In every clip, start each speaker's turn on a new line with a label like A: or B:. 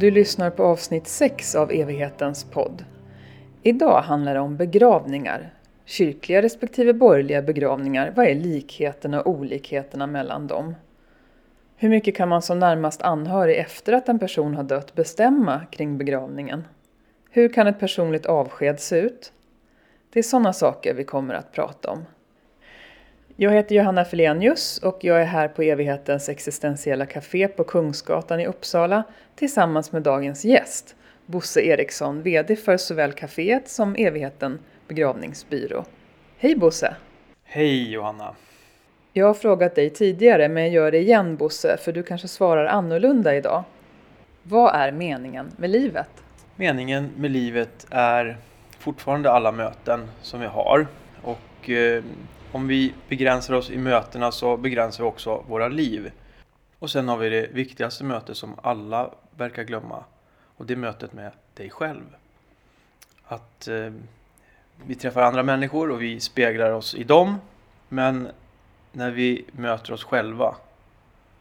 A: Du lyssnar på avsnitt 6 av Evighetens podd. Idag handlar det om begravningar. Kyrkliga respektive borgerliga begravningar, vad är likheterna och olikheterna mellan dem? Hur mycket kan man som närmast anhörig efter att en person har dött bestämma kring begravningen? Hur kan ett personligt avsked se ut? Det är sådana saker vi kommer att prata om. Jag heter Johanna Felenius och jag är här på Evighetens existentiella café på Kungsgatan i Uppsala tillsammans med dagens gäst, Bosse Eriksson, VD för såväl kaféet som Evigheten begravningsbyrå. Hej Bosse!
B: Hej Johanna!
A: Jag har frågat dig tidigare men jag gör det igen Bosse, för du kanske svarar annorlunda idag. Vad är meningen med livet?
B: Meningen med livet är fortfarande alla möten som vi har och eh, om vi begränsar oss i mötena så begränsar vi också våra liv. Och sen har vi det viktigaste mötet som alla verkar glömma och det är mötet med dig själv. Att eh, vi träffar andra människor och vi speglar oss i dem men när vi möter oss själva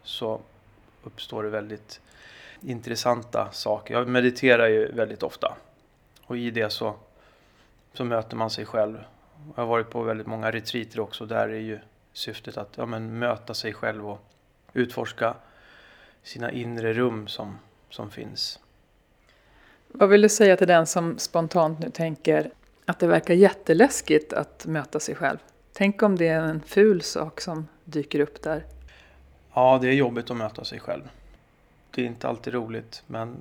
B: så uppstår det väldigt intressanta saker. Jag mediterar ju väldigt ofta och i det så, så möter man sig själv jag har varit på väldigt många retreater också. Där är ju syftet att ja, men, möta sig själv och utforska sina inre rum som, som finns.
A: Vad vill du säga till den som spontant nu tänker att det verkar jätteläskigt att möta sig själv? Tänk om det är en ful sak som dyker upp där?
B: Ja, det är jobbigt att möta sig själv. Det är inte alltid roligt, men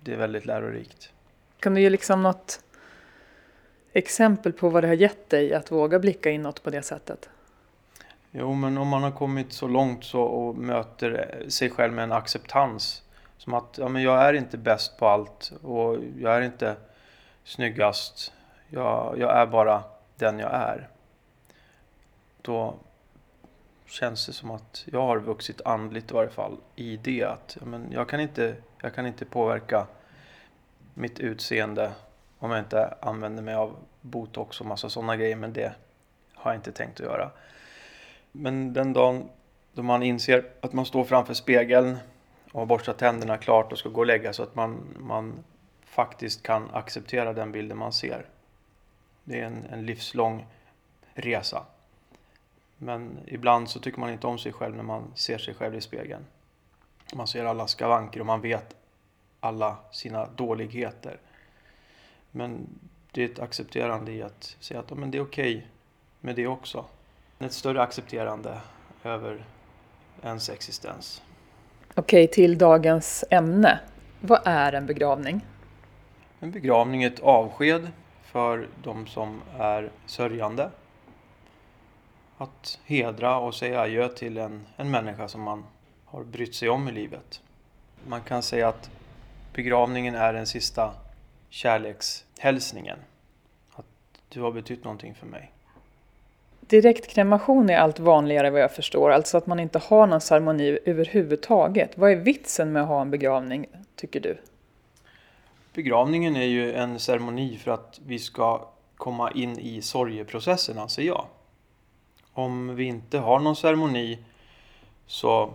B: det är väldigt lärorikt.
A: Kan du ge liksom något exempel på vad det har gett dig att våga blicka inåt på det sättet?
B: Jo, men om man har kommit så långt så och möter sig själv med en acceptans. Som att ja, men jag är inte bäst på allt och jag är inte snyggast. Jag, jag är bara den jag är. Då känns det som att jag har vuxit andligt i varje fall i det. Att ja, men jag, kan inte, jag kan inte påverka mitt utseende om jag inte använder mig av botox och massa sådana grejer. Men det har jag inte tänkt att göra. Men den dagen då man inser att man står framför spegeln och har borstat tänderna klart och ska gå och lägga så att man, man faktiskt kan acceptera den bilden man ser. Det är en, en livslång resa. Men ibland så tycker man inte om sig själv när man ser sig själv i spegeln. Man ser alla skavanker och man vet alla sina dåligheter. Men det är ett accepterande i att säga att men det är okej okay med det också. Ett större accepterande över ens existens.
A: Okej, okay, till dagens ämne. Vad är en begravning?
B: En begravning är ett avsked för de som är sörjande. Att hedra och säga adjö till en, en människa som man har brytt sig om i livet. Man kan säga att begravningen är den sista kärlekshälsningen. Att du har betytt någonting för mig.
A: Direktkremation är allt vanligare vad jag förstår, alltså att man inte har någon ceremoni överhuvudtaget. Vad är vitsen med att ha en begravning, tycker du?
B: Begravningen är ju en ceremoni för att vi ska komma in i sorgeprocessen, anser jag. Om vi inte har någon ceremoni så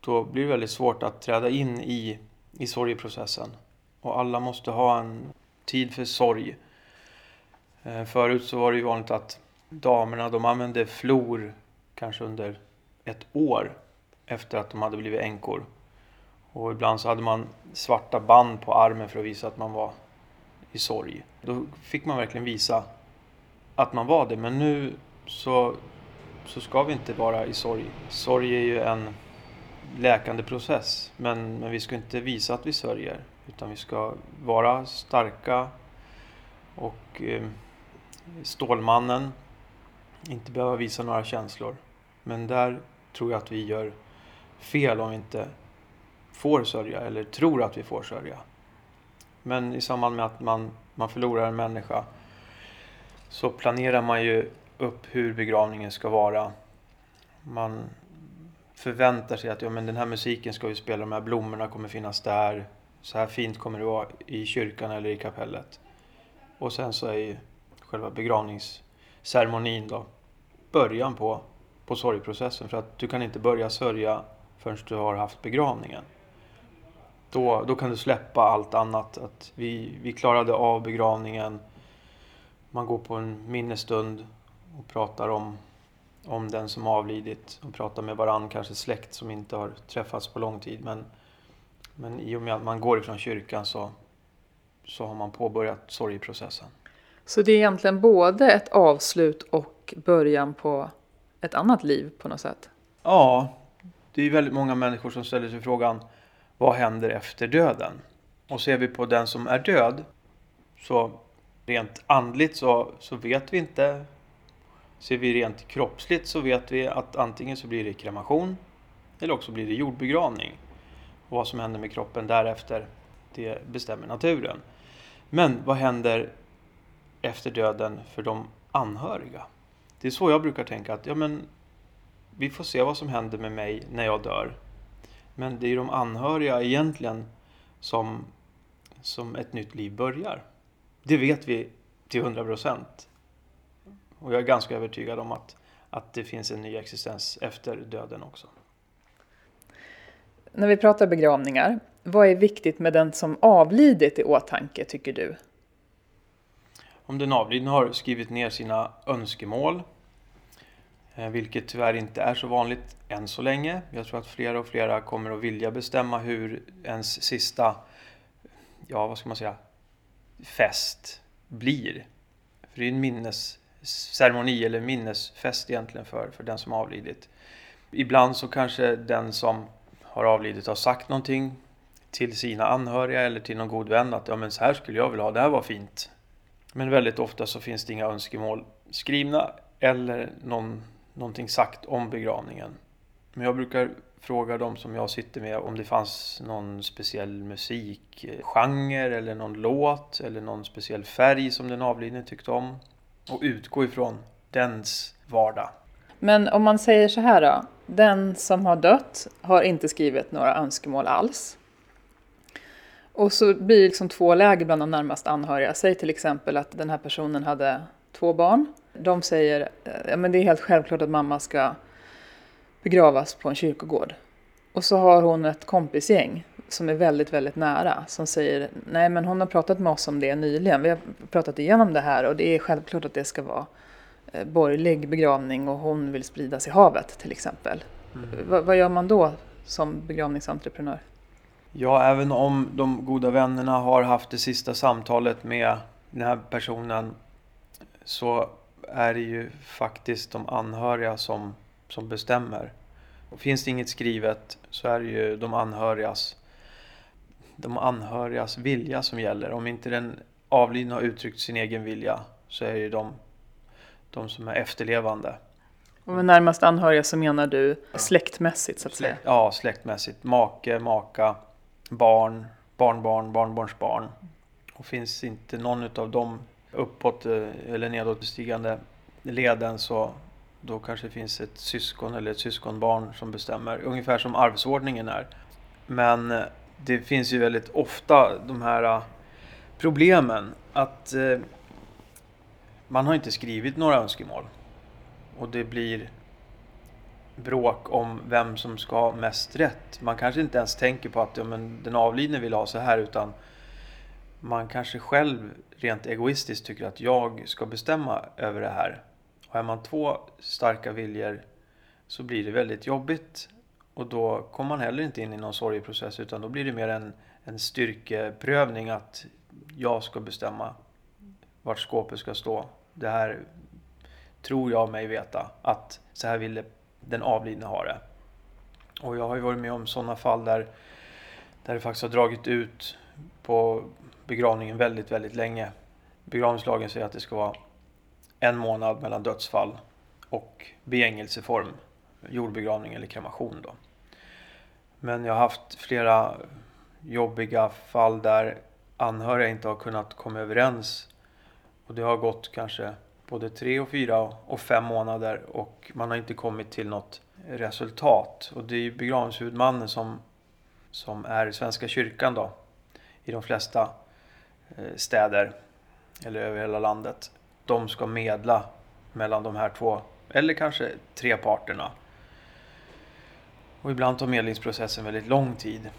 B: då blir det väldigt svårt att träda in i, i sorgeprocessen. Och alla måste ha en tid för sorg. Eh, förut så var det ju vanligt att damerna de använde flor kanske under ett år efter att de hade blivit änkor. Och ibland så hade man svarta band på armen för att visa att man var i sorg. Då fick man verkligen visa att man var det. Men nu så, så ska vi inte vara i sorg. Sorg är ju en läkande process. Men, men vi ska inte visa att vi sörjer. Utan vi ska vara starka och eh, Stålmannen inte behöva visa några känslor. Men där tror jag att vi gör fel om vi inte får sörja eller tror att vi får sörja. Men i samband med att man, man förlorar en människa så planerar man ju upp hur begravningen ska vara. Man förväntar sig att ja, men den här musiken ska vi spela, de här blommorna kommer finnas där så här fint kommer det vara i kyrkan eller i kapellet. Och sen så är ju själva begravningsceremonin då början på, på sorgprocessen. För att du kan inte börja sörja förrän du har haft begravningen. Då, då kan du släppa allt annat. Att vi, vi klarade av begravningen. Man går på en minnesstund och pratar om, om den som avlidit. Och pratar med varann, kanske släkt som inte har träffats på lång tid. Men, men i och med att man går ifrån kyrkan så, så har man påbörjat sorgeprocessen.
A: Så det är egentligen både ett avslut och början på ett annat liv på något sätt?
B: Ja, det är väldigt många människor som ställer sig frågan vad händer efter döden? Och ser vi på den som är död så rent andligt så, så vet vi inte. Ser vi rent kroppsligt så vet vi att antingen så blir det kremation eller också blir det jordbegravning. Och vad som händer med kroppen därefter, det bestämmer naturen. Men vad händer efter döden för de anhöriga? Det är så jag brukar tänka att ja, men vi får se vad som händer med mig när jag dör. Men det är ju de anhöriga egentligen som, som ett nytt liv börjar. Det vet vi till 100 procent. Och jag är ganska övertygad om att, att det finns en ny existens efter döden också.
A: När vi pratar begravningar, vad är viktigt med den som avlidit i åtanke tycker du?
B: Om den avlidne har skrivit ner sina önskemål eh, vilket tyvärr inte är så vanligt än så länge. Jag tror att flera och flera kommer att vilja bestämma hur ens sista, ja vad ska man säga, fest blir. För det är en minnesceremoni eller minnesfest egentligen för, för den som avlidit. Ibland så kanske den som har avlidit har sagt någonting till sina anhöriga eller till någon god vän att ja men så här skulle jag vilja ha, det här var fint. Men väldigt ofta så finns det inga önskemål skrivna eller någon någonting sagt om begravningen. Men jag brukar fråga de som jag sitter med om det fanns någon speciell musikgenre eller någon låt eller någon speciell färg som den avlidne tyckte om. Och utgå ifrån dens vardag.
A: Men om man säger så här då. Den som har dött har inte skrivit några önskemål alls. Och så blir det liksom två läger bland de närmast anhöriga. Säg till exempel att den här personen hade två barn de säger eh, ja, men det är helt självklart att mamma ska begravas på en kyrkogård. Och så har hon ett kompisgäng som är väldigt, väldigt nära som säger nej men hon har pratat med oss om det nyligen. Vi har pratat igenom det här och det är självklart att det ska vara borgerlig begravning och hon vill spridas i havet till exempel. Mm. vad gör man då som begravningsentreprenör?
B: Ja, även om de goda vännerna har haft det sista samtalet med den här personen så är det ju faktiskt de anhöriga som, som bestämmer. Och finns det inget skrivet så är det ju de anhörigas, de anhörigas vilja som gäller. Om inte den avlidna har uttryckt sin egen vilja så är det ju de, de som är efterlevande.
A: Och med närmast anhöriga så menar du släktmässigt så att säga?
B: Ja, släktmässigt. Make, maka, barn, barnbarn, barnbarnsbarn. Och finns inte någon av dem uppåt eh, eller nedåtstigande leden så då kanske det finns ett syskon eller ett syskonbarn som bestämmer. Ungefär som arvsordningen är. Men eh, det finns ju väldigt ofta de här eh, problemen att man har inte skrivit några önskemål. Och det blir bråk om vem som ska ha mest rätt. Man kanske inte ens tänker på att ja, men den avlidne vill ha så här utan man kanske själv rent egoistiskt tycker att jag ska bestämma över det här. Och är man två starka viljor så blir det väldigt jobbigt. Och då kommer man heller inte in i någon sorgeprocess utan då blir det mer en, en styrkeprövning att jag ska bestämma vart skåpet ska stå. Det här tror jag mig veta att så här ville den avlidne ha det. Och jag har ju varit med om sådana fall där, där det faktiskt har dragit ut på begravningen väldigt, väldigt länge. Begravningslagen säger att det ska vara en månad mellan dödsfall och begängelseform, jordbegravning eller kremation. Då. Men jag har haft flera jobbiga fall där anhöriga inte har kunnat komma överens. Och det har gått kanske både tre och fyra och fem månader och man har inte kommit till något resultat. Och det är begravningshuvudmannen som, som är Svenska kyrkan då i de flesta eh, städer eller över hela landet. De ska medla mellan de här två eller kanske tre parterna. Och ibland tar medlingsprocessen väldigt lång tid.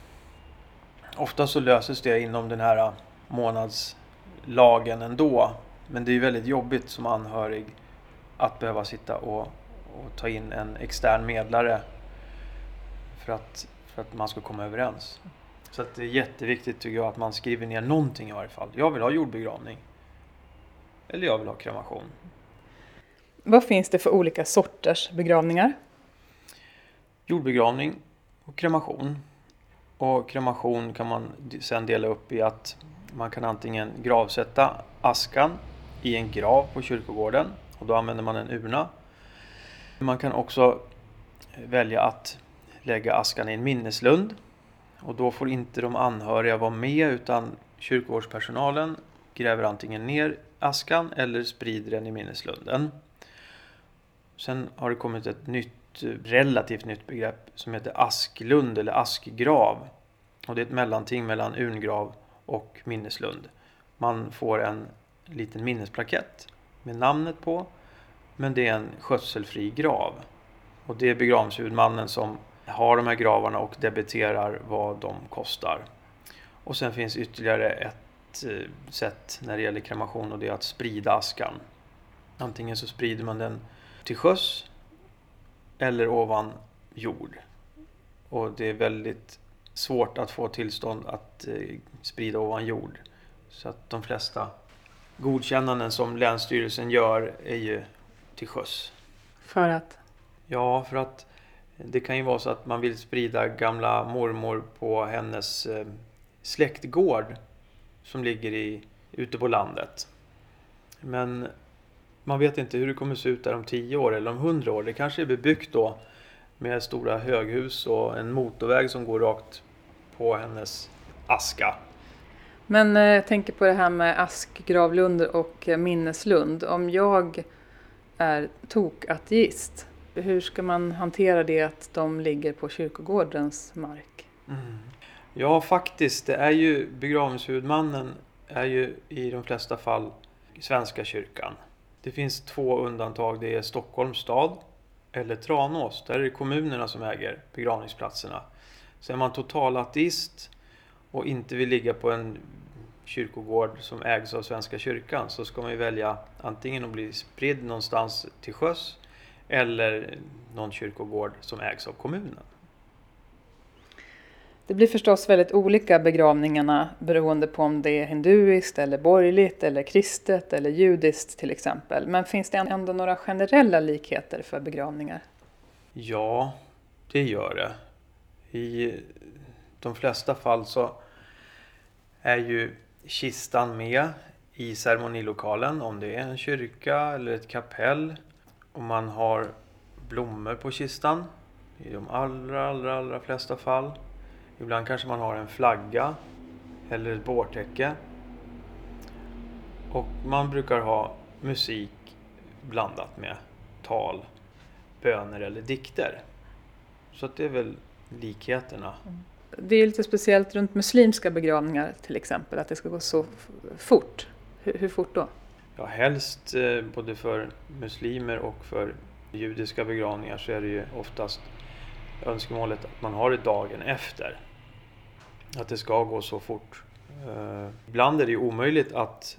B: Ofta så löses det inom den här månadslagen ändå. Men det är väldigt jobbigt som anhörig att behöva sitta och, och ta in en extern medlare för att, för att man ska komma överens. Så det är jätteviktigt tycker jag att man skriver ner någonting i varje fall. Jag vill ha jordbegravning. Eller jag vill ha kremation.
A: Vad finns det för olika sorters begravningar?
B: Jordbegravning och kremation. Och kremation kan man sen dela upp i att man kan antingen gravsätta askan i en grav på kyrkogården och då använder man en urna. Man kan också välja att lägga askan i en minneslund och då får inte de anhöriga vara med utan kyrkogårdspersonalen gräver antingen ner askan eller sprider den i minneslunden. Sen har det kommit ett nytt, relativt nytt begrepp som heter asklund eller askgrav. Och det är ett mellanting mellan urngrav och minneslund. Man får en liten minnesplakett med namnet på. Men det är en skötselfri grav. Och det är begravningshuvudmannen som har de här gravarna och debiterar vad de kostar. Och sen finns ytterligare ett eh, sätt när det gäller kremation och det är att sprida askan. Antingen så sprider man den till sjöss eller ovan jord. Och det är väldigt svårt att få tillstånd att eh, sprida ovan jord. Så att de flesta godkännanden som Länsstyrelsen gör är ju till sjöss.
A: För att?
B: Ja, för att det kan ju vara så att man vill sprida gamla mormor på hennes eh, släktgård som ligger i, ute på landet. Men man vet inte hur det kommer se ut där om 10 år eller om 100 år. Det kanske är bebyggt då med stora höghus och en motorväg som går rakt på hennes aska.
A: Men eh, jag tänker på det här med askgravlund och eh, minneslund. Om jag är tokateist, hur ska man hantera det att de ligger på kyrkogårdens mark?
B: Mm. Ja, faktiskt. Det är ju begravningshuvudmannen är ju i de flesta fall Svenska kyrkan. Det finns två undantag. Det är Stockholms stad eller Tranås. Där är det kommunerna som äger begravningsplatserna. Så är man total ateist och inte vill ligga på en kyrkogård som ägs av Svenska kyrkan så ska man ju välja antingen att bli spridd någonstans till sjöss eller någon kyrkogård som ägs av kommunen.
A: Det blir förstås väldigt olika begravningarna beroende på om det är hinduiskt eller borgerligt eller kristet eller judiskt till exempel. Men finns det ändå några generella likheter för begravningar?
B: Ja, det gör det. I de flesta fall så är ju kistan med i ceremonilokalen om det är en kyrka eller ett kapell. Och man har blommor på kistan i de allra, allra, allra flesta fall. Ibland kanske man har en flagga eller ett bårtäcke. Och man brukar ha musik blandat med tal, böner eller dikter. Så det är väl likheterna. Mm.
A: Det är lite speciellt runt muslimska begravningar till exempel, att det ska gå så fort. Hur, hur fort då?
B: Ja, helst eh, både för muslimer och för judiska begravningar så är det ju oftast önskemålet att man har det dagen efter. Att det ska gå så fort. Eh, ibland är det ju omöjligt att,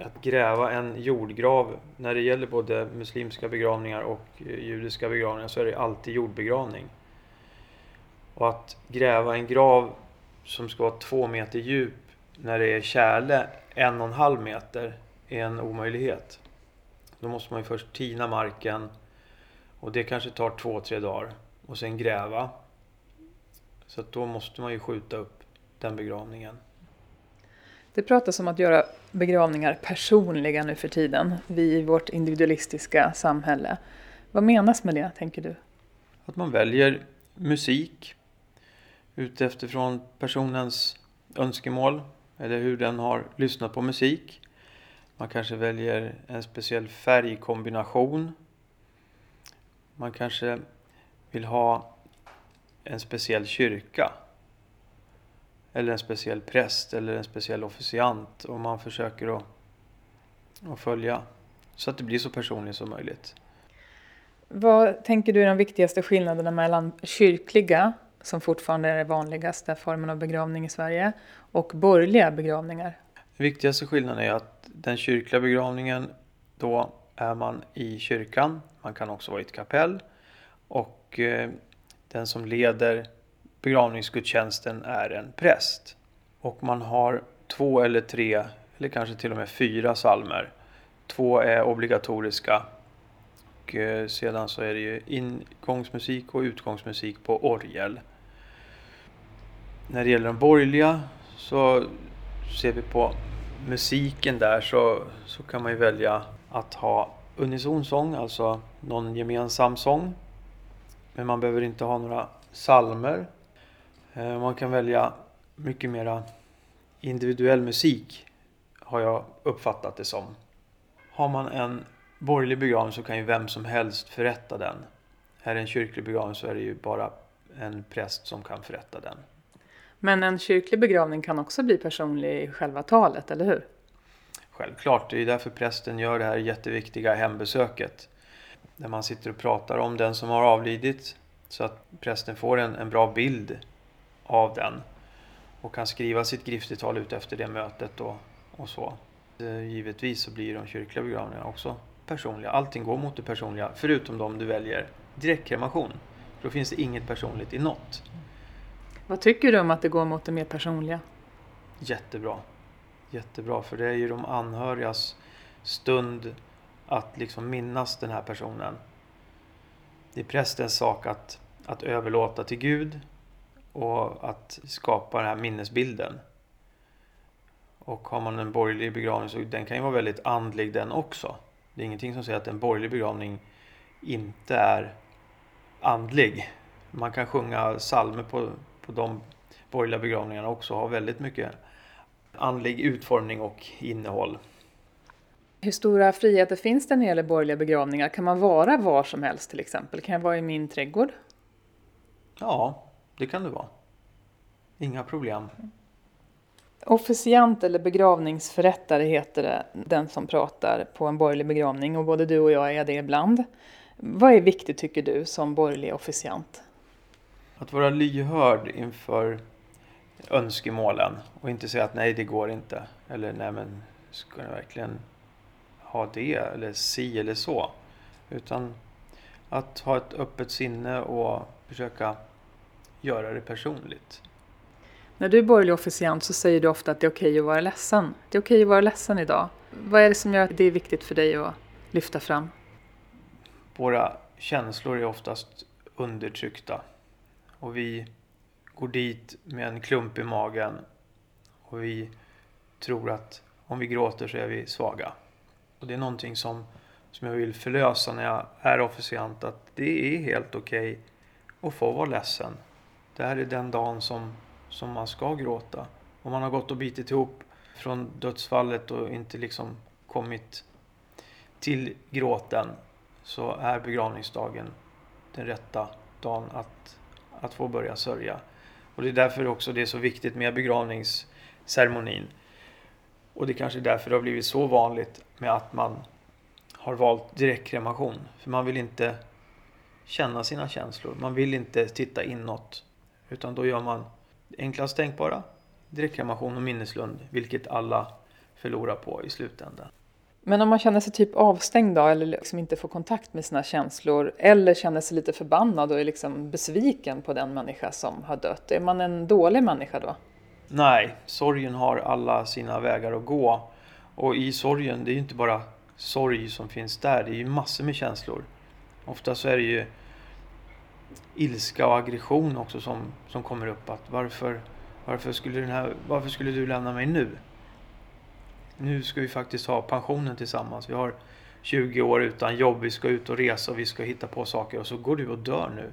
B: att gräva en jordgrav. När det gäller både muslimska begravningar och eh, judiska begravningar så är det alltid jordbegravning. Och att gräva en grav som ska vara två meter djup när det är kärle en och en halv meter är en omöjlighet. Då måste man ju först tina marken och det kanske tar två, tre dagar och sen gräva. Så att då måste man ju skjuta upp den begravningen.
A: Det pratas om att göra begravningar personliga nu för tiden, vi i vårt individualistiska samhälle. Vad menas med det, tänker du?
B: Att man väljer musik utifrån personens önskemål eller hur den har lyssnat på musik. Man kanske väljer en speciell färgkombination. Man kanske vill ha en speciell kyrka. Eller en speciell präst eller en speciell officiant. Och man försöker att, att följa så att det blir så personligt som möjligt.
A: Vad tänker du är de viktigaste skillnaderna mellan kyrkliga som fortfarande är den vanligaste formen av begravning i Sverige, och borgerliga begravningar?
B: Den viktigaste skillnaden är att den kyrkliga begravningen, då är man i kyrkan. Man kan också vara i ett kapell. Och eh, den som leder begravningsgudstjänsten är en präst. Och man har två eller tre, eller kanske till och med fyra salmer. Två är obligatoriska. Och eh, sedan så är det ju ingångsmusik och utgångsmusik på orgel. När det gäller de borgerliga så ser vi på musiken där så, så kan man ju välja att ha unisonsång, alltså någon gemensam sång. Men man behöver inte ha några salmer. Eh, man kan välja mycket mera individuell musik har jag uppfattat det som. Har man en borgerlig begravning så kan ju vem som helst förrätta den. Är det en kyrklig begravning så är det ju bara en präst som kan förrätta den.
A: Men en kyrklig begravning kan också bli personlig i själva talet, eller hur?
B: Självklart, det är därför prästen gör det här jätteviktiga hembesöket. Där man sitter och pratar om den som har avlidit så att prästen får en, en bra bild av den och kan skriva sitt griftetal ut efter det mötet och, och så. Eh, givetvis så blir de kyrkliga begravningarna också personliga. Allting går mot det personliga förutom de du väljer direktkremation. Då finns det inget personligt i något.
A: Vad tycker du om att det går mot det mer personliga?
B: Jättebra. Jättebra, för det är ju de anhörigas stund att liksom minnas den här personen. Det är prästens sak att, att överlåta till Gud och att skapa den här minnesbilden. Och har man en borgerlig begravning så den kan ju vara väldigt andlig den också. Det är ingenting som säger att en borgerlig begravning inte är andlig. Man kan sjunga salmer på, på de borgerliga begravningarna också och ha väldigt mycket andlig utformning och innehåll.
A: Hur stora friheter finns det när det gäller borgerliga begravningar? Kan man vara var som helst till exempel? Kan jag vara i min trädgård?
B: Ja, det kan du vara. Inga problem.
A: Officiant eller begravningsförrättare heter det, den som pratar på en borgerlig begravning och både du och jag är det ibland. Vad är viktigt tycker du som borgerlig officiant?
B: Att vara lyhörd inför önskemålen och inte säga att nej det går inte. Eller nej men ska ni verkligen ha det eller si eller så. Utan att ha ett öppet sinne och försöka göra det personligt.
A: När du är borgerlig officiant så säger du ofta att det är okej att vara ledsen. Det är okej att vara ledsen idag. Vad är det som gör att det är viktigt för dig att lyfta fram?
B: Våra känslor är oftast undertryckta. Och vi går dit med en klump i magen. Och vi tror att om vi gråter så är vi svaga. Och det är någonting som, som jag vill förlösa när jag är officiant. Att det är helt okej okay att få vara ledsen. Det här är den dagen som, som man ska gråta. Om man har gått och bitit ihop från dödsfallet och inte liksom kommit till gråten så är begravningsdagen den rätta dagen att, att få börja sörja. Och det är därför också det är så viktigt med begravningsceremonin. Och det är kanske är därför det har blivit så vanligt med att man har valt direktkremation. För man vill inte känna sina känslor. Man vill inte titta inåt. Utan då gör man enklast tänkbara direktkremation och minneslund. Vilket alla förlorar på i slutändan.
A: Men om man känner sig typ avstängd då, eller liksom inte får kontakt med sina känslor eller känner sig lite förbannad och är liksom besviken på den människa som har dött. Är man en dålig människa då?
B: Nej, sorgen har alla sina vägar att gå. Och i sorgen, det är ju inte bara sorg som finns där, det är ju massor med känslor. Ofta så är det ju ilska och aggression också som, som kommer upp. Att varför, varför, skulle den här, varför skulle du lämna mig nu? Nu ska vi faktiskt ha pensionen tillsammans. Vi har 20 år utan jobb, vi ska ut och resa och vi ska hitta på saker och så går du och dör nu.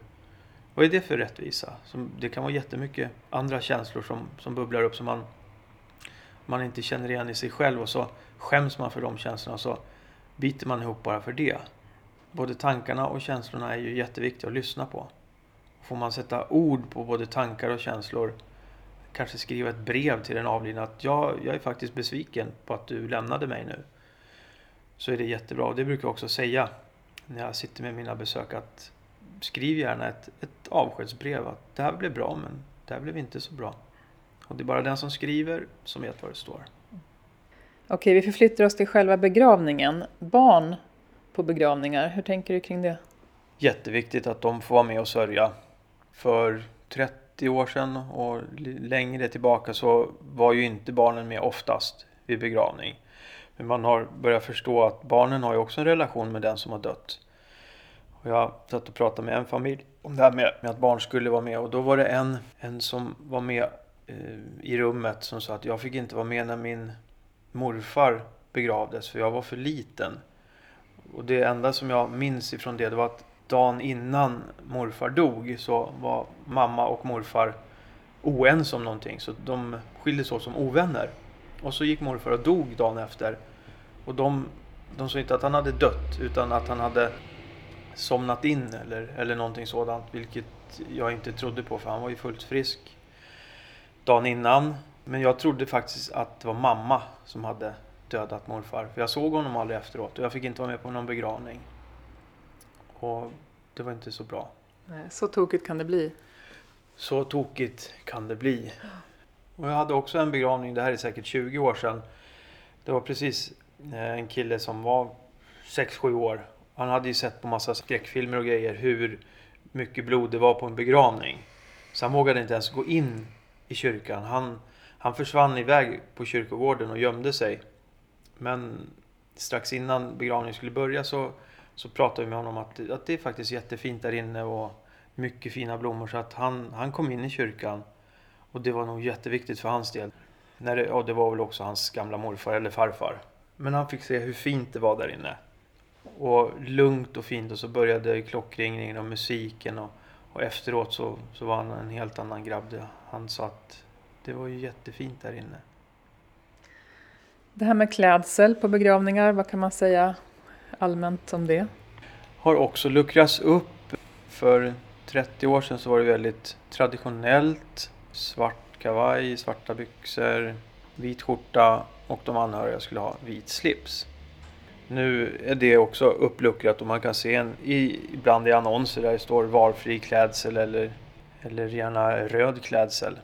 B: Vad är det för rättvisa? Det kan vara jättemycket andra känslor som, som bubblar upp som man, man inte känner igen i sig själv och så skäms man för de känslorna och så biter man ihop bara för det. Både tankarna och känslorna är ju jätteviktiga att lyssna på. Får man sätta ord på både tankar och känslor kanske skriva ett brev till den avlidna att jag, jag är faktiskt besviken på att du lämnade mig nu. Så är det jättebra. Och det brukar jag också säga när jag sitter med mina besök att skriv gärna ett, ett avskedsbrev att det här blev bra men det här blev inte så bra. Och det är bara den som skriver som vet vad det står.
A: Okej, vi förflyttar oss till själva begravningen. Barn på begravningar, hur tänker du kring det?
B: Jätteviktigt att de får vara med och sörja. För 30 år sedan och längre tillbaka så var ju inte barnen med oftast vid begravning. Men man har börjat förstå att barnen har ju också en relation med den som har dött. Och jag satt och pratade med en familj om det här med, med att barn skulle vara med och då var det en, en som var med eh, i rummet som sa att jag fick inte vara med när min morfar begravdes för jag var för liten. Och det enda som jag minns ifrån det, det var att dagen innan morfar dog så var mamma och morfar oense om någonting. Så de skildes åt som ovänner. Och så gick morfar och dog dagen efter. Och de, de sa inte att han hade dött utan att han hade somnat in eller, eller någonting sådant. Vilket jag inte trodde på för han var ju fullt frisk dagen innan. Men jag trodde faktiskt att det var mamma som hade dödat morfar. För jag såg honom aldrig efteråt och jag fick inte vara med på någon begravning. Och det var inte så bra.
A: Nej, så tokigt kan det bli.
B: Så tokigt kan det bli. Och jag hade också en begravning, det här är säkert 20 år sedan. Det var precis eh, en kille som var 6-7 år. Han hade ju sett på massa skräckfilmer och grejer hur mycket blod det var på en begravning. Så han vågade inte ens gå in i kyrkan. Han, han försvann iväg på kyrkogården och gömde sig. Men strax innan begravningen skulle börja så, så pratade vi med honom att, att det är faktiskt jättefint där inne och mycket fina blommor. Så att han, han kom in i kyrkan. Och det var nog jätteviktigt för hans del. När det, och det var väl också hans gamla morfar eller farfar. Men han fick se hur fint det var där inne. Och lugnt och fint och så började klockringningen och musiken. Och, och efteråt så, så var han en helt annan grabb. Han sa att det var ju jättefint där inne.
A: Det här med klädsel på begravningar, vad kan man säga allmänt om det?
B: Har också luckrats upp. För 30 år sedan så var det väldigt traditionellt. Svart kavaj, svarta byxor, vit skjorta och de anhöriga skulle ha vit slips. Nu är det också uppluckrat och man kan se en, i, ibland i annonser där det står valfri klädsel eller, eller gärna röd klädsel.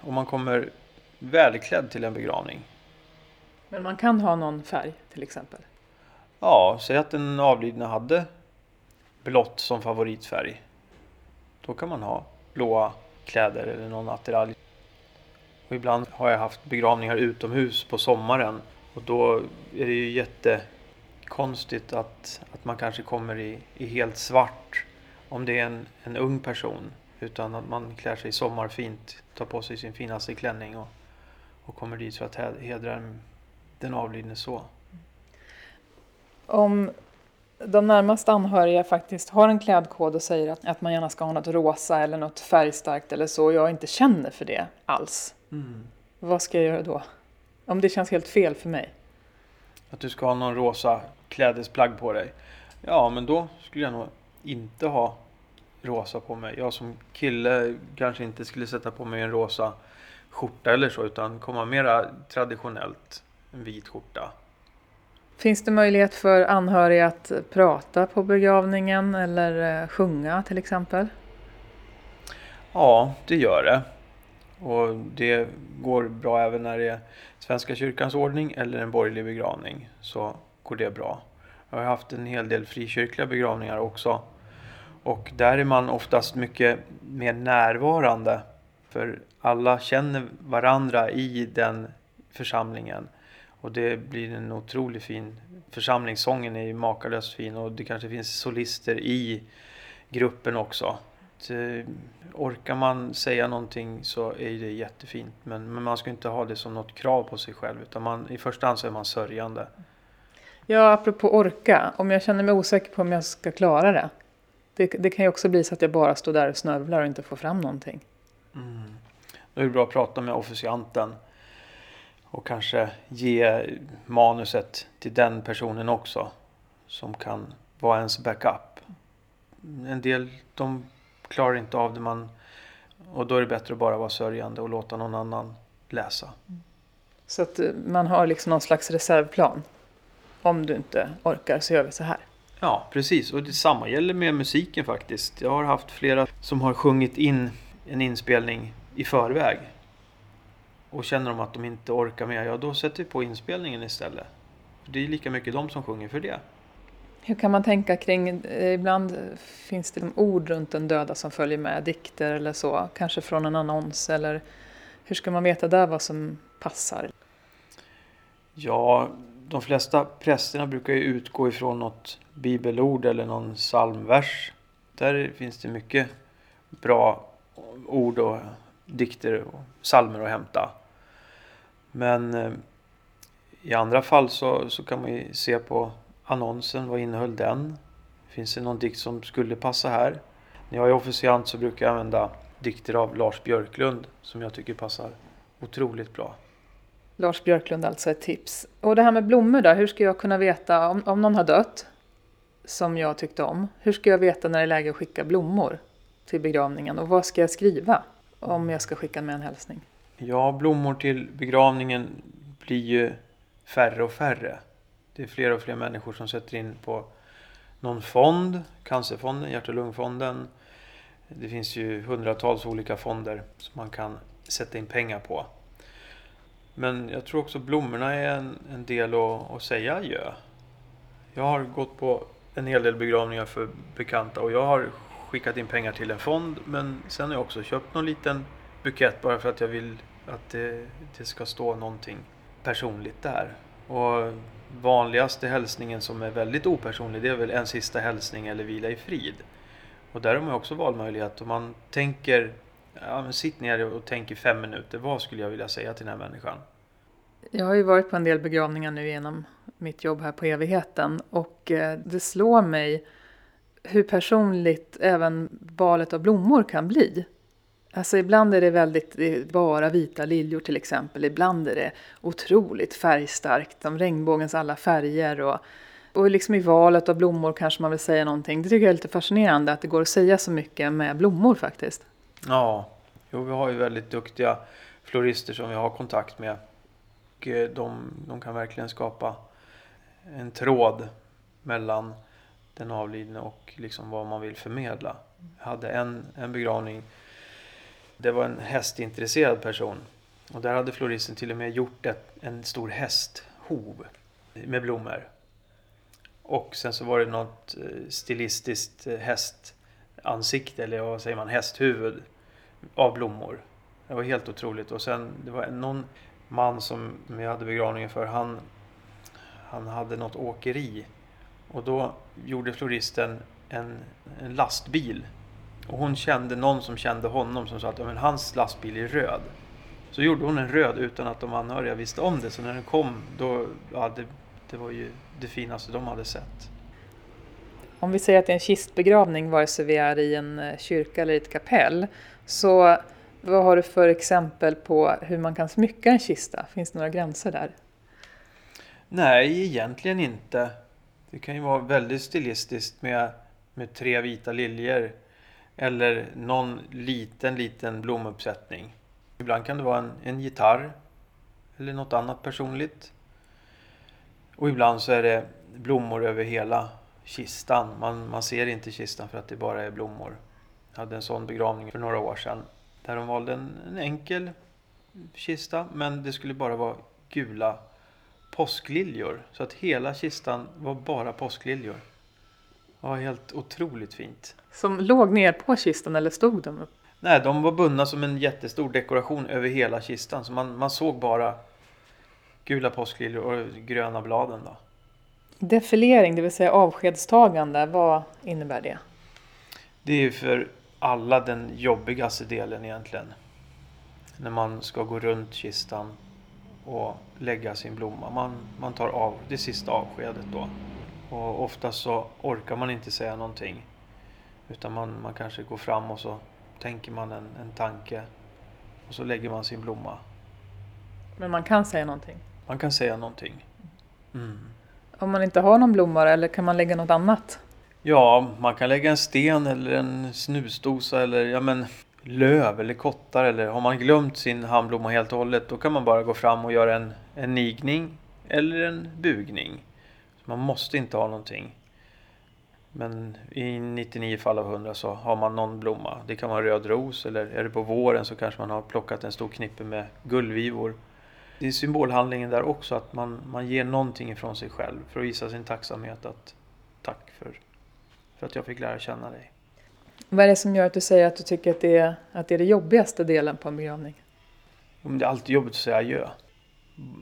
B: Och man kommer välklädd till en begravning.
A: Men man kan ha någon färg till exempel?
B: Ja, säg att den avlidne hade blått som favoritfärg. Då kan man ha blåa kläder eller någon attiralj. Och ibland har jag haft begravningar utomhus på sommaren och då är det ju jättekonstigt att, att man kanske kommer i, i helt svart om det är en, en ung person. Utan att man klär sig sommarfint, tar på sig sin finaste klänning och, och kommer dit för att hedra den avlidne så.
A: Om de närmaste anhöriga faktiskt har en klädkod och säger att, att man gärna ska ha något rosa eller något färgstarkt eller så och jag inte känner för det alls. Mm. Vad ska jag göra då? Om det känns helt fel för mig.
B: Att du ska ha någon rosa klädesplagg på dig. Ja, men då skulle jag nog inte ha rosa på mig. Jag som kille kanske inte skulle sätta på mig en rosa skjorta eller så utan komma mera traditionellt. En vit skjorta.
A: Finns det möjlighet för anhöriga att prata på begravningen eller eh, sjunga till exempel?
B: Ja, det gör det. Och det går bra även när det är Svenska kyrkans ordning eller en borgerlig begravning. Så går det bra. Jag har haft en hel del frikyrkliga begravningar också. Och där är man oftast mycket mer närvarande. För alla känner varandra i den församlingen. Och det blir en otroligt fin församlingssången är ju makalöst fin och det kanske finns solister i gruppen också. Så, eh, orkar man säga någonting så är det jättefint men, men man ska inte ha det som något krav på sig själv utan man, i första hand så är man sörjande.
A: Ja, apropå orka, om jag känner mig osäker på om jag ska klara det. Det, det kan ju också bli så att jag bara står där och snörvlar och inte får fram någonting.
B: Mm. Då är det bra att prata med officianten och kanske ge manuset till den personen också. Som kan vara ens backup. En del de klarar inte av det man och då är det bättre att bara vara sörjande och låta någon annan läsa.
A: Så att eh, man har liksom någon slags reservplan. Om du inte orkar så gör vi så här.
B: Ja, precis. Och detsamma gäller med musiken faktiskt. Jag har haft flera som har sjungit in en inspelning i förväg. Och känner de att de inte orkar mer, ja då sätter vi på inspelningen istället. För det är lika mycket de som sjunger för det.
A: Hur kan man tänka kring, eh, ibland finns det ord runt den döda som följer med, dikter eller så, kanske från en annons eller hur ska man veta där vad som passar?
B: Ja, de flesta prästerna brukar ju utgå ifrån något bibelord eller någon psalmvers. Där finns det mycket bra ord och dikter och psalmer att hämta. Men eh, i andra fall så, så kan man ju se på annonsen, vad innehöll den? Finns det någon dikt som skulle passa här? När jag är officiant så brukar jag använda dikter av Lars Björklund som jag tycker passar otroligt bra.
A: Lars Björklund alltså ett tips. Och det här med blommor då, hur ska jag kunna veta om, om någon har dött som jag tyckte om? Hur ska jag veta när det är läge att skicka blommor till begravningen och vad ska jag skriva om jag ska skicka med en hälsning?
B: Ja, blommor till begravningen blir ju färre och färre. Det är fler och fler människor som sätter in på någon fond, Cancerfonden, Hjärt och lungfonden. Det finns ju hundratals olika fonder som man kan sätta in pengar på. Men jag tror också blommorna är en, en del att, att säga adjö. Jag har gått på en hel del begravningar för bekanta och jag har skickat in pengar till en fond men sen har jag också köpt någon liten bukett bara för att jag vill att det, det ska stå någonting personligt där. Och vanligaste hälsningen som är väldigt opersonlig det är väl en sista hälsning eller vila i frid. Och där har man också valmöjlighet. Om man tänker, ja, men sitt ner och tänk i fem minuter. Vad skulle jag vilja säga till den här människan?
A: Jag har ju varit på en del begravningar nu genom mitt jobb här på evigheten och eh, det slår mig hur personligt även valet av blommor kan bli. Alltså ibland är det väldigt bara vita liljor till exempel. Ibland är det otroligt färgstarkt, som regnbågens alla färger. Och, och liksom i valet av blommor kanske man vill säga någonting. Det tycker jag är lite fascinerande att det går att säga så mycket med blommor faktiskt.
B: Ja, jo, vi har ju väldigt duktiga florister som vi har kontakt med. Och eh, de, de kan verkligen skapa en tråd mellan den avlidne och liksom vad man vill förmedla. Jag hade en, en begravning det var en hästintresserad person. Och där hade floristen till och med gjort ett, en stor hästhov med blommor. Och sen så var det något eh, stilistiskt eh, hästansikte, eller vad säger man, hästhuvud av blommor. Det var helt otroligt. Och sen, det var någon man som jag hade begravningen för, han, han hade något åkeri. Och då gjorde floristen en, en lastbil och hon kände någon som kände honom som sa att men hans lastbil är röd. Så gjorde hon en röd utan att de anhöriga visste om det. Så när den kom, då, ja, det, det var ju det finaste de hade sett.
A: Om vi säger att det är en kistbegravning, vare sig vi är i en eh, kyrka eller i ett kapell, så vad har du för exempel på hur man kan smycka en kista? Finns det några gränser där?
B: Nej, egentligen inte. Det kan ju vara väldigt stilistiskt med, med tre vita liljor eller någon liten, liten blomuppsättning. Ibland kan det vara en, en gitarr eller något annat personligt. Och ibland så är det blommor över hela kistan. Man, man ser inte kistan för att det bara är blommor. Jag hade en sån begravning för några år sedan. Där de valde en, en enkel kista men det skulle bara vara gula påskliljor. Så att hela kistan var bara påskliljor. Var helt otroligt fint.
A: Som låg ner på kistan eller stod de upp?
B: Nej, de var bundna som en jättestor dekoration över hela kistan. Så man, man såg bara gula påskliljor och gröna bladen. Då.
A: Defilering, det vill säga avskedstagande, vad innebär det?
B: Det är för alla den jobbigaste delen egentligen. När man ska gå runt kistan och lägga sin blomma. Man, man tar av det sista avskedet då. Och oftast så orkar man inte säga någonting. Utan man, man kanske går fram och så tänker man en, en tanke. Och så lägger man sin blomma.
A: Men man kan säga någonting?
B: Man kan säga någonting. Mm.
A: Om man inte har någon blomma eller kan man lägga något annat?
B: Ja, man kan lägga en sten eller en snusdosa eller ja, men, löv eller kottar. Eller har man glömt sin handblomma helt och hållet då kan man bara gå fram och göra en, en nigning eller en bugning. Man måste inte ha någonting. Men i 99 fall av 100 så har man någon blomma. Det kan vara en röd ros eller är det på våren så kanske man har plockat en stor knippe med gullvivor. Det är symbolhandlingen där också att man, man ger någonting ifrån sig själv för att visa sin tacksamhet. att Tack för, för att jag fick lära känna dig.
A: Vad är det som gör att du säger att du tycker att det är, att det är den jobbigaste delen på en begravning?
B: Det är alltid jobbigt att säga adjö.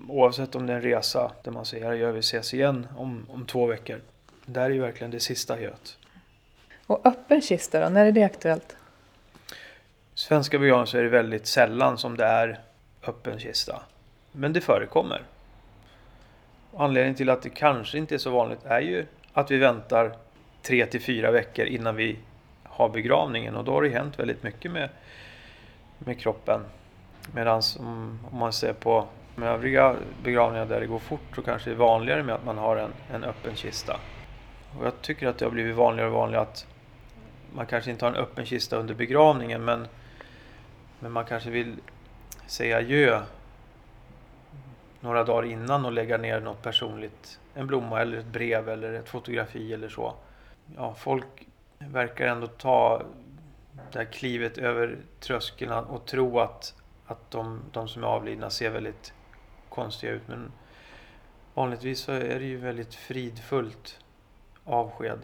B: Oavsett om det är en resa där man säger adjö, vi ses igen om, om två veckor. Det här är ju verkligen det sista adjöet.
A: Och öppen kista då, när är det aktuellt?
B: Svenska begravningar är det väldigt sällan som det är öppen kista. Men det förekommer. Anledningen till att det kanske inte är så vanligt är ju att vi väntar tre till fyra veckor innan vi har begravningen och då har det hänt väldigt mycket med, med kroppen. Medan om, om man ser på de övriga begravningar där det går fort så kanske det är vanligare med att man har en, en öppen kista. Och jag tycker att det har blivit vanligare och vanligare att man kanske inte har en öppen kista under begravningen men, men man kanske vill säga adjö några dagar innan och lägga ner något personligt. En blomma eller ett brev eller ett fotografi eller så. Ja, folk verkar ändå ta det här klivet över tröskeln och tro att, att de, de som är avlidna ser väldigt konstiga ut. Men vanligtvis så är det ju väldigt fridfullt avsked.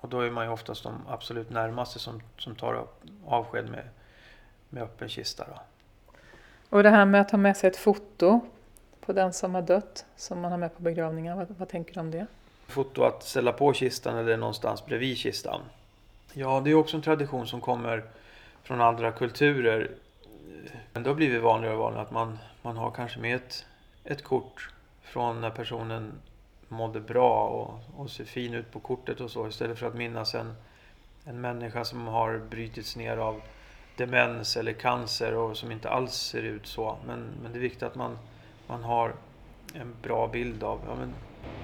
B: Och då är man ju oftast de absolut närmaste som, som tar avsked med, med öppen kista. Då.
A: Och det här med att ha med sig ett foto på den som har dött, som man har med på begravningen, vad, vad tänker du om det?
B: Foto att ställa på kistan eller någonstans bredvid kistan. Ja, det är också en tradition som kommer från andra kulturer. Men det har blivit vanligare och vanligare att man, man har kanske med ett, ett kort från när personen mådde bra och, och ser fin ut på kortet och så istället för att minnas en, en människa som har brutits ner av demens eller cancer och som inte alls ser ut så. Men, men det är viktigt att man, man har en bra bild av ja, men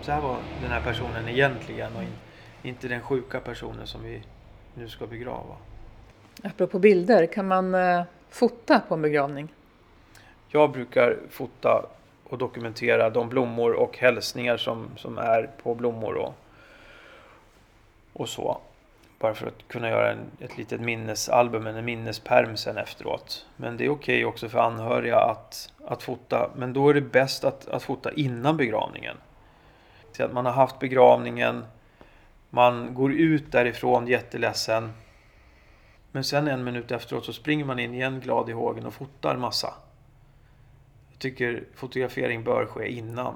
B: så här var den här personen egentligen och in, inte den sjuka personen som vi nu ska begrava.
A: Apropå bilder, kan man eh, fota på en begravning?
B: Jag brukar fota och dokumentera de blommor och hälsningar som, som är på blommor och, och så. Bara för att kunna göra en, ett litet minnesalbum, en minnesperm sen efteråt. Men det är okej okay också för anhöriga att, att fota. Men då är det bäst att, att fota innan begravningen. Så att man har haft begravningen, man går ut därifrån jätteledsen. Men sen en minut efteråt så springer man in igen glad i hågen och fotar massa. Jag tycker fotografering bör ske innan.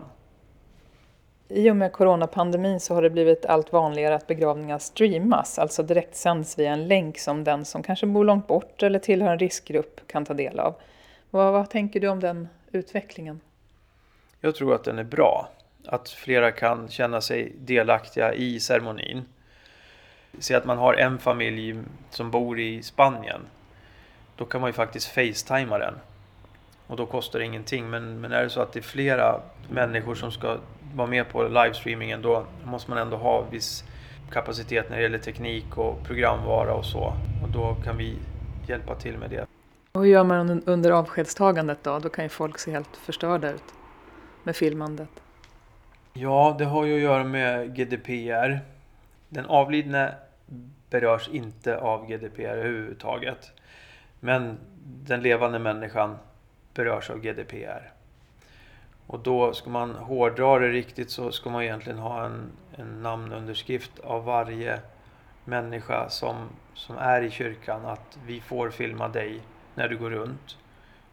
A: I och med coronapandemin så har det blivit allt vanligare att begravningar streamas, alltså direktsänds via en länk som den som kanske bor långt bort eller tillhör en riskgrupp kan ta del av. Vad, vad tänker du om den utvecklingen?
B: Jag tror att den är bra. Att flera kan känna sig delaktiga i ceremonin. Se att man har en familj som bor i Spanien. Då kan man ju faktiskt facetima den och då kostar det ingenting. Men, men är det så att det är flera människor som ska vara med på livestreamingen då måste man ändå ha viss kapacitet när det gäller teknik och programvara och så. Och då kan vi hjälpa till med det.
A: Och hur gör man under avskedstagandet då? Då kan ju folk se helt förstörda ut med filmandet.
B: Ja, det har ju att göra med GDPR. Den avlidne berörs inte av GDPR överhuvudtaget. Men den levande människan berörs av GDPR. Och då ska man hårdra det riktigt så ska man egentligen ha en, en namnunderskrift av varje människa som, som är i kyrkan att vi får filma dig när du går runt.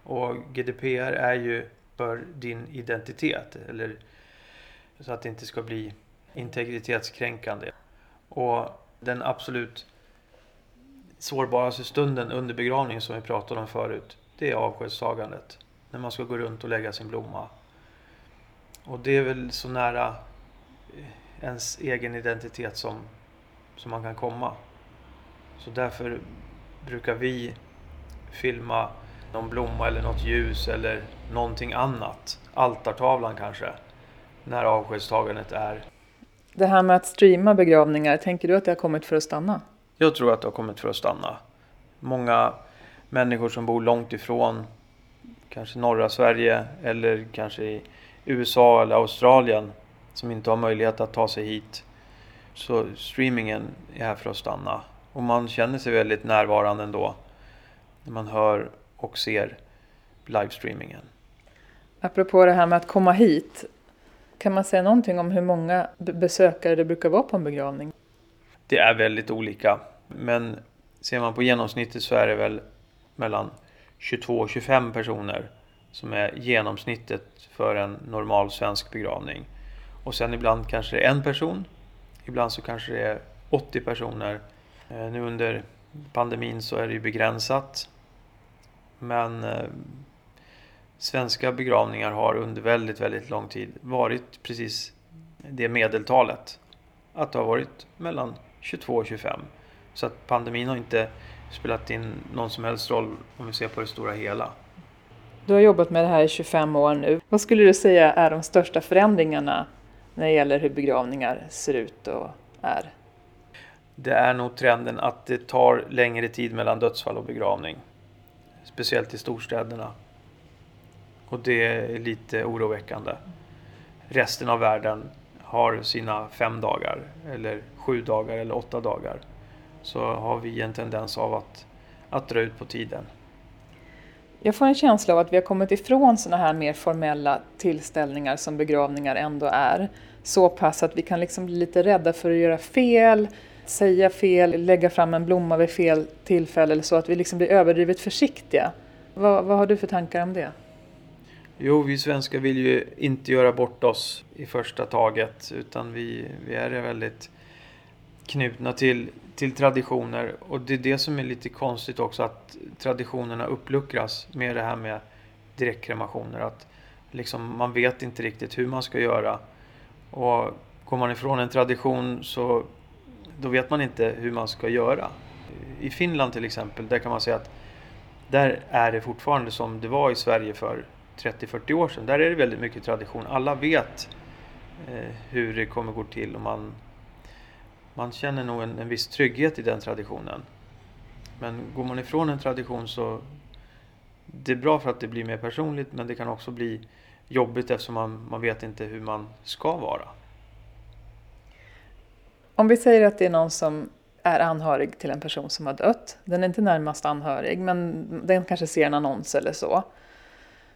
B: Och GDPR är ju för din identitet, eller så att det inte ska bli integritetskränkande. Och den absolut sårbaraste stunden under begravningen som vi pratade om förut, det är avskedstagandet. När man ska gå runt och lägga sin blomma. Och det är väl så nära eh, ens egen identitet som, som man kan komma. Så därför brukar vi filma någon blomma eller något ljus eller någonting annat. Altartavlan kanske. När avskedstagandet är.
A: Det här med att streama begravningar, tänker du att det har kommit för att stanna?
B: Jag tror att det har kommit för att stanna. Många människor som bor långt ifrån kanske norra Sverige eller kanske i USA eller Australien som inte har möjlighet att ta sig hit Så streamingen är här för att stanna. Och man känner sig väldigt närvarande ändå. När man hör och ser livestreamingen.
A: Apropå det här med att komma hit. Kan man säga någonting om hur många besökare det brukar vara på en begravning?
B: Det är väldigt olika. Men ser man på genomsnittet så är det väl mellan 22 och 25 personer som är genomsnittet för en normal svensk begravning. Och sen ibland kanske det är en person. Ibland så kanske det är 80 personer. Eh, nu under pandemin så är det ju begränsat. Men eh, svenska begravningar har under väldigt, väldigt lång tid varit precis det medeltalet. Att det har varit mellan 22 och 25. Så att pandemin har inte spelat in någon som helst roll om vi ser på det stora hela.
A: Du har jobbat med det här i 25 år nu. Vad skulle du säga är de största förändringarna när det gäller hur begravningar ser ut och är?
B: Det är nog trenden att det tar längre tid mellan dödsfall och begravning. Speciellt i storstäderna. Och det är lite oroväckande. Resten av världen har sina fem dagar eller sju dagar eller åtta dagar. Så har vi en tendens av att, att dra ut på tiden.
A: Jag får en känsla av att vi har kommit ifrån sådana här mer formella tillställningar som begravningar ändå är. Så pass att vi kan liksom bli lite rädda för att göra fel, säga fel, lägga fram en blomma vid fel tillfälle eller så, att vi liksom blir överdrivet försiktiga. Vad, vad har du för tankar om det?
B: Jo, vi svenskar vill ju inte göra bort oss i första taget utan vi, vi är väldigt knutna till, till traditioner och det är det som är lite konstigt också att traditionerna uppluckras med det här med direktkremationer. Att liksom man vet inte riktigt hur man ska göra och går man ifrån en tradition så då vet man inte hur man ska göra. I Finland till exempel, där kan man säga att där är det fortfarande som det var i Sverige för 30-40 år sedan. Där är det väldigt mycket tradition. Alla vet eh, hur det kommer gå till och man, man känner nog en, en viss trygghet i den traditionen. Men går man ifrån en tradition så det är bra för att det blir mer personligt men det kan också bli jobbigt eftersom man, man vet inte hur man ska vara.
A: Om vi säger att det är någon som är anhörig till en person som har dött. Den är inte närmast anhörig men den kanske ser en annons eller så.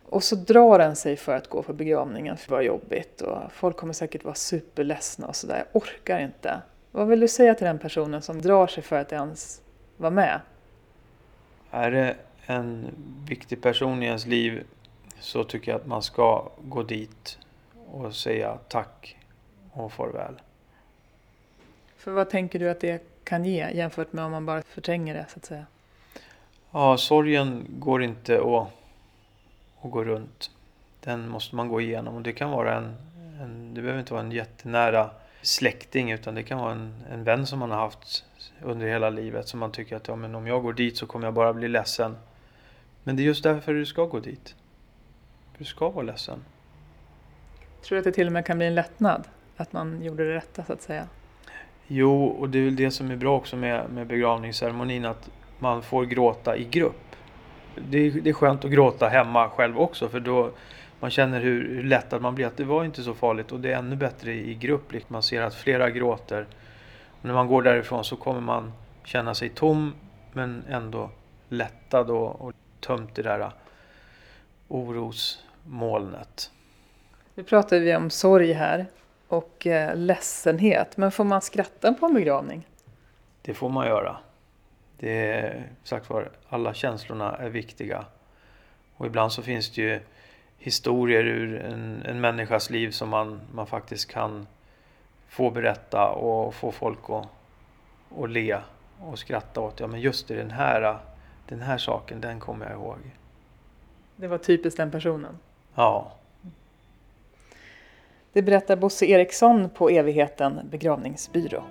A: Och så drar den sig för att gå på begravningen för det var jobbigt och folk kommer säkert vara superledsna och sådär. Jag orkar inte. Vad vill du säga till den personen som drar sig för att ens vara med?
B: Är det en viktig person i ens liv så tycker jag att man ska gå dit och säga tack och farväl.
A: För vad tänker du att det kan ge jämfört med om man bara förtränger det så att säga?
B: Ja, sorgen går inte att, att gå runt. Den måste man gå igenom och det kan vara en, en det behöver inte vara en jättenära släkting utan det kan vara en, en vän som man har haft under hela livet som man tycker att ja, men om jag går dit så kommer jag bara bli ledsen. Men det är just därför du ska gå dit. Du ska vara ledsen.
A: Tror du att det till och med kan bli en lättnad? Att man gjorde det rätta så att säga?
B: Jo, och det är väl det som är bra också med, med begravningsceremonin att man får gråta i grupp. Det är, det är skönt att gråta hemma själv också för då man känner hur, hur lättad man blir att det var inte så farligt och det är ännu bättre i grupp. Liksom man ser att flera gråter. Och när man går därifrån så kommer man känna sig tom men ändå lättad och, och tömt det där orosmolnet.
A: Nu pratar vi om sorg här och eh, ledsenhet. Men får man skratta på en begravning?
B: Det får man göra. Det är sagt var, alla känslorna är viktiga. Och ibland så finns det ju historier ur en, en människas liv som man, man faktiskt kan få berätta och få folk att, att le och skratta åt. Ja men just det, den här, den här saken, den kommer jag ihåg.
A: Det var typiskt den personen?
B: Ja.
A: Det berättar Bosse Eriksson på Evigheten begravningsbyrå.